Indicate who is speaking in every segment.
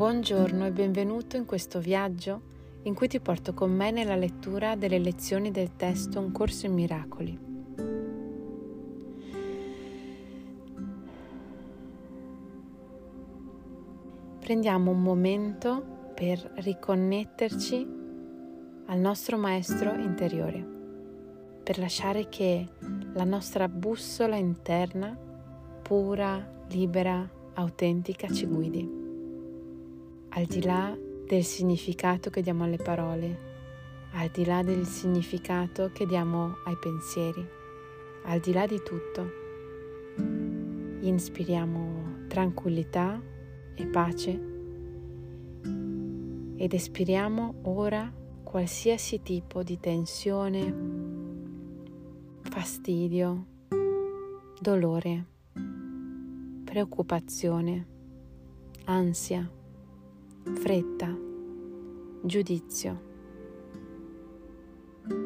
Speaker 1: Buongiorno e benvenuto in questo viaggio in cui ti porto con me nella lettura delle lezioni del testo Un corso in miracoli. Prendiamo un momento per riconnetterci al nostro maestro interiore, per lasciare che la nostra bussola interna, pura, libera, autentica, ci guidi al di là del significato che diamo alle parole, al di là del significato che diamo ai pensieri, al di là di tutto. Inspiriamo tranquillità e pace ed espiriamo ora qualsiasi tipo di tensione, fastidio, dolore, preoccupazione, ansia fretta, giudizio.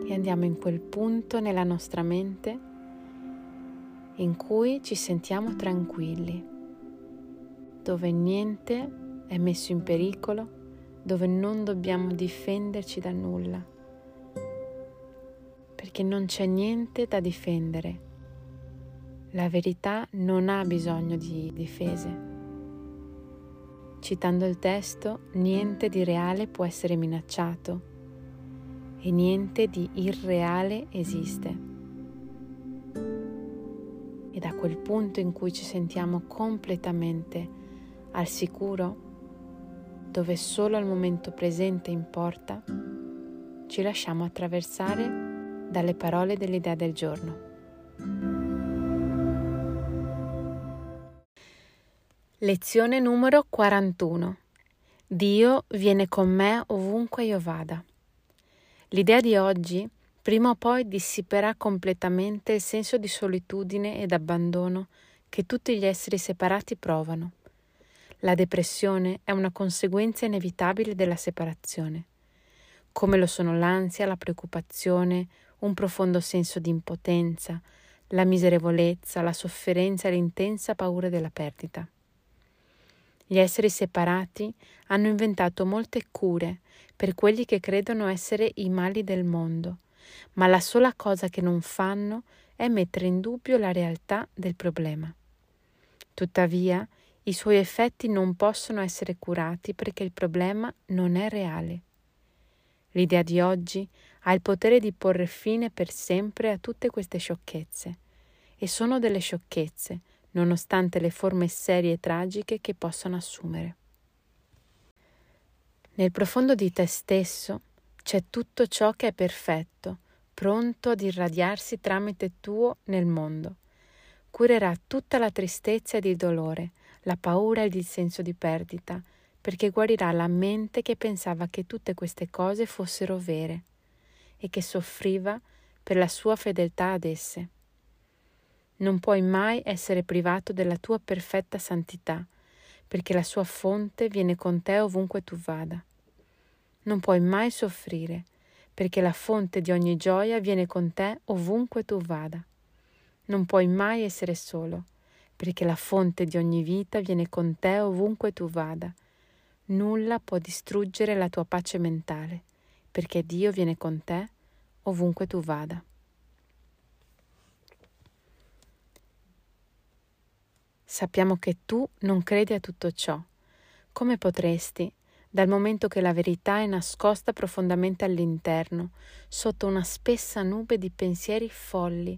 Speaker 1: E andiamo in quel punto nella nostra mente in cui ci sentiamo tranquilli, dove niente è messo in pericolo, dove non dobbiamo difenderci da nulla, perché non c'è niente da difendere. La verità non ha bisogno di difese. Citando il testo, niente di reale può essere minacciato e niente di irreale esiste. E da quel punto in cui ci sentiamo completamente al sicuro, dove solo il momento presente importa, ci lasciamo attraversare dalle parole dell'idea del giorno. Lezione numero 41. Dio viene con me ovunque io vada. L'idea di oggi prima o poi dissiperà completamente il senso di solitudine ed abbandono che tutti gli esseri separati provano. La depressione è una conseguenza inevitabile della separazione, come lo sono l'ansia, la preoccupazione, un profondo senso di impotenza, la miserevolezza, la sofferenza e l'intensa paura della perdita. Gli esseri separati hanno inventato molte cure per quelli che credono essere i mali del mondo, ma la sola cosa che non fanno è mettere in dubbio la realtà del problema. Tuttavia, i suoi effetti non possono essere curati perché il problema non è reale. L'idea di oggi ha il potere di porre fine per sempre a tutte queste sciocchezze. E sono delle sciocchezze, nonostante le forme serie e tragiche che possono assumere. Nel profondo di te stesso c'è tutto ciò che è perfetto, pronto ad irradiarsi tramite tuo nel mondo. Curerà tutta la tristezza ed il dolore, la paura ed il senso di perdita, perché guarirà la mente che pensava che tutte queste cose fossero vere e che soffriva per la sua fedeltà ad esse. Non puoi mai essere privato della tua perfetta santità, perché la sua fonte viene con te ovunque tu vada. Non puoi mai soffrire, perché la fonte di ogni gioia viene con te ovunque tu vada. Non puoi mai essere solo, perché la fonte di ogni vita viene con te ovunque tu vada. Nulla può distruggere la tua pace mentale, perché Dio viene con te ovunque tu vada. Sappiamo che tu non credi a tutto ciò. Come potresti, dal momento che la verità è nascosta profondamente all'interno, sotto una spessa nube di pensieri folli,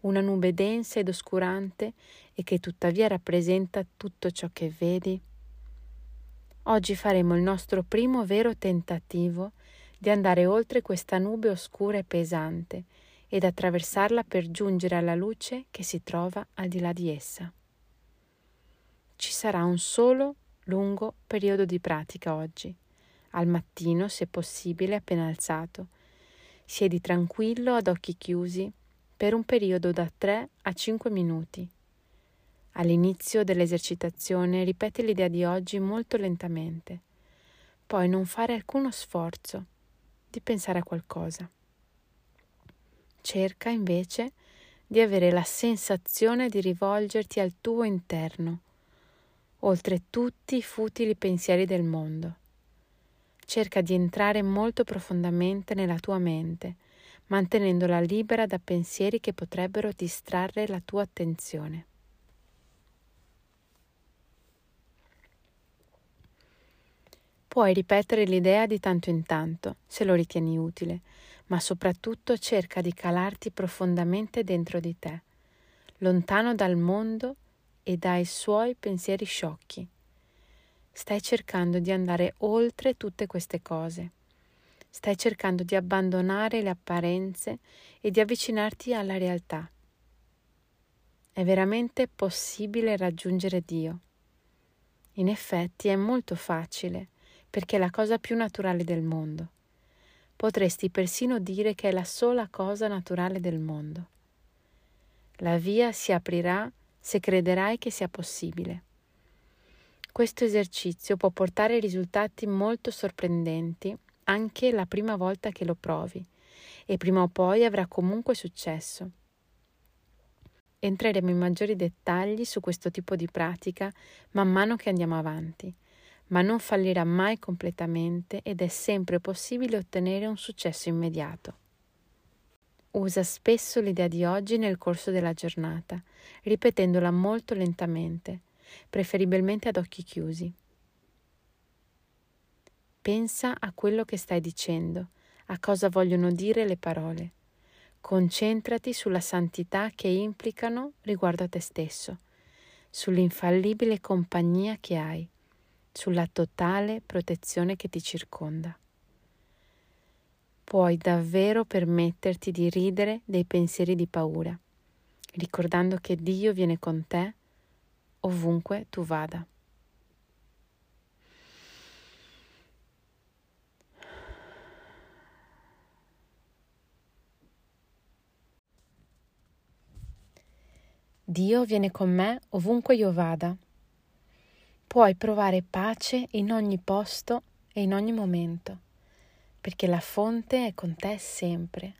Speaker 1: una nube densa ed oscurante e che tuttavia rappresenta tutto ciò che vedi? Oggi faremo il nostro primo vero tentativo di andare oltre questa nube oscura e pesante ed attraversarla per giungere alla luce che si trova al di là di essa. Ci sarà un solo lungo periodo di pratica oggi. Al mattino, se possibile, appena alzato. Siedi tranquillo ad occhi chiusi per un periodo da 3 a 5 minuti. All'inizio dell'esercitazione ripeti l'idea di oggi molto lentamente. Poi non fare alcuno sforzo di pensare a qualcosa. Cerca invece di avere la sensazione di rivolgerti al tuo interno oltre tutti i futili pensieri del mondo. Cerca di entrare molto profondamente nella tua mente, mantenendola libera da pensieri che potrebbero distrarre la tua attenzione. Puoi ripetere l'idea di tanto in tanto, se lo ritieni utile, ma soprattutto cerca di calarti profondamente dentro di te, lontano dal mondo e dai suoi pensieri sciocchi. Stai cercando di andare oltre tutte queste cose. Stai cercando di abbandonare le apparenze e di avvicinarti alla realtà. È veramente possibile raggiungere Dio. In effetti è molto facile, perché è la cosa più naturale del mondo. Potresti persino dire che è la sola cosa naturale del mondo. La via si aprirà se crederai che sia possibile. Questo esercizio può portare risultati molto sorprendenti anche la prima volta che lo provi e prima o poi avrà comunque successo. Entreremo in maggiori dettagli su questo tipo di pratica man mano che andiamo avanti, ma non fallirà mai completamente ed è sempre possibile ottenere un successo immediato. Usa spesso l'idea di oggi nel corso della giornata, ripetendola molto lentamente, preferibilmente ad occhi chiusi. Pensa a quello che stai dicendo, a cosa vogliono dire le parole. Concentrati sulla santità che implicano riguardo a te stesso, sull'infallibile compagnia che hai, sulla totale protezione che ti circonda puoi davvero permetterti di ridere dei pensieri di paura, ricordando che Dio viene con te ovunque tu vada. Dio viene con me ovunque io vada. Puoi provare pace in ogni posto e in ogni momento perché la fonte è con te sempre.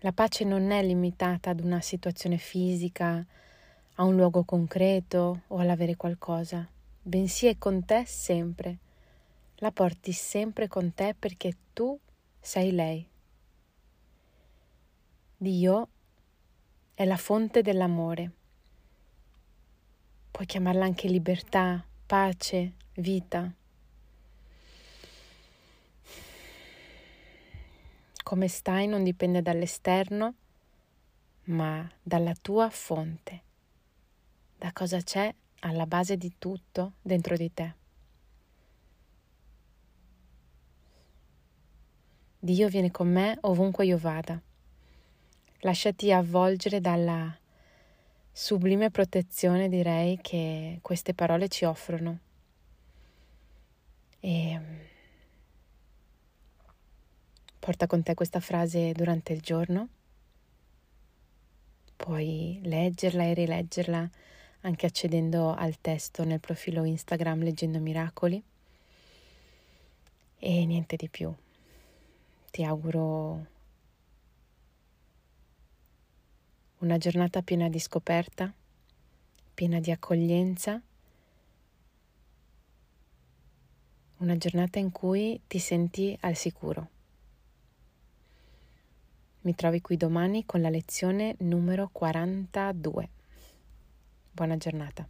Speaker 1: La pace non è limitata ad una situazione fisica, a un luogo concreto o all'avere qualcosa, bensì è con te sempre. La porti sempre con te perché tu sei lei. Dio è la fonte dell'amore. Puoi chiamarla anche libertà, pace, vita. Come stai non dipende dall'esterno, ma dalla tua fonte, da cosa c'è alla base di tutto dentro di te. Dio viene con me ovunque io vada. Lasciati avvolgere dalla sublime protezione, direi, che queste parole ci offrono. E Porta con te questa frase durante il giorno. Puoi leggerla e rileggerla anche accedendo al testo nel profilo Instagram Leggendo Miracoli. E niente di più. Ti auguro una giornata piena di scoperta, piena di accoglienza, una giornata in cui ti senti al sicuro. Mi trovi qui domani con la lezione numero 42. Buona giornata.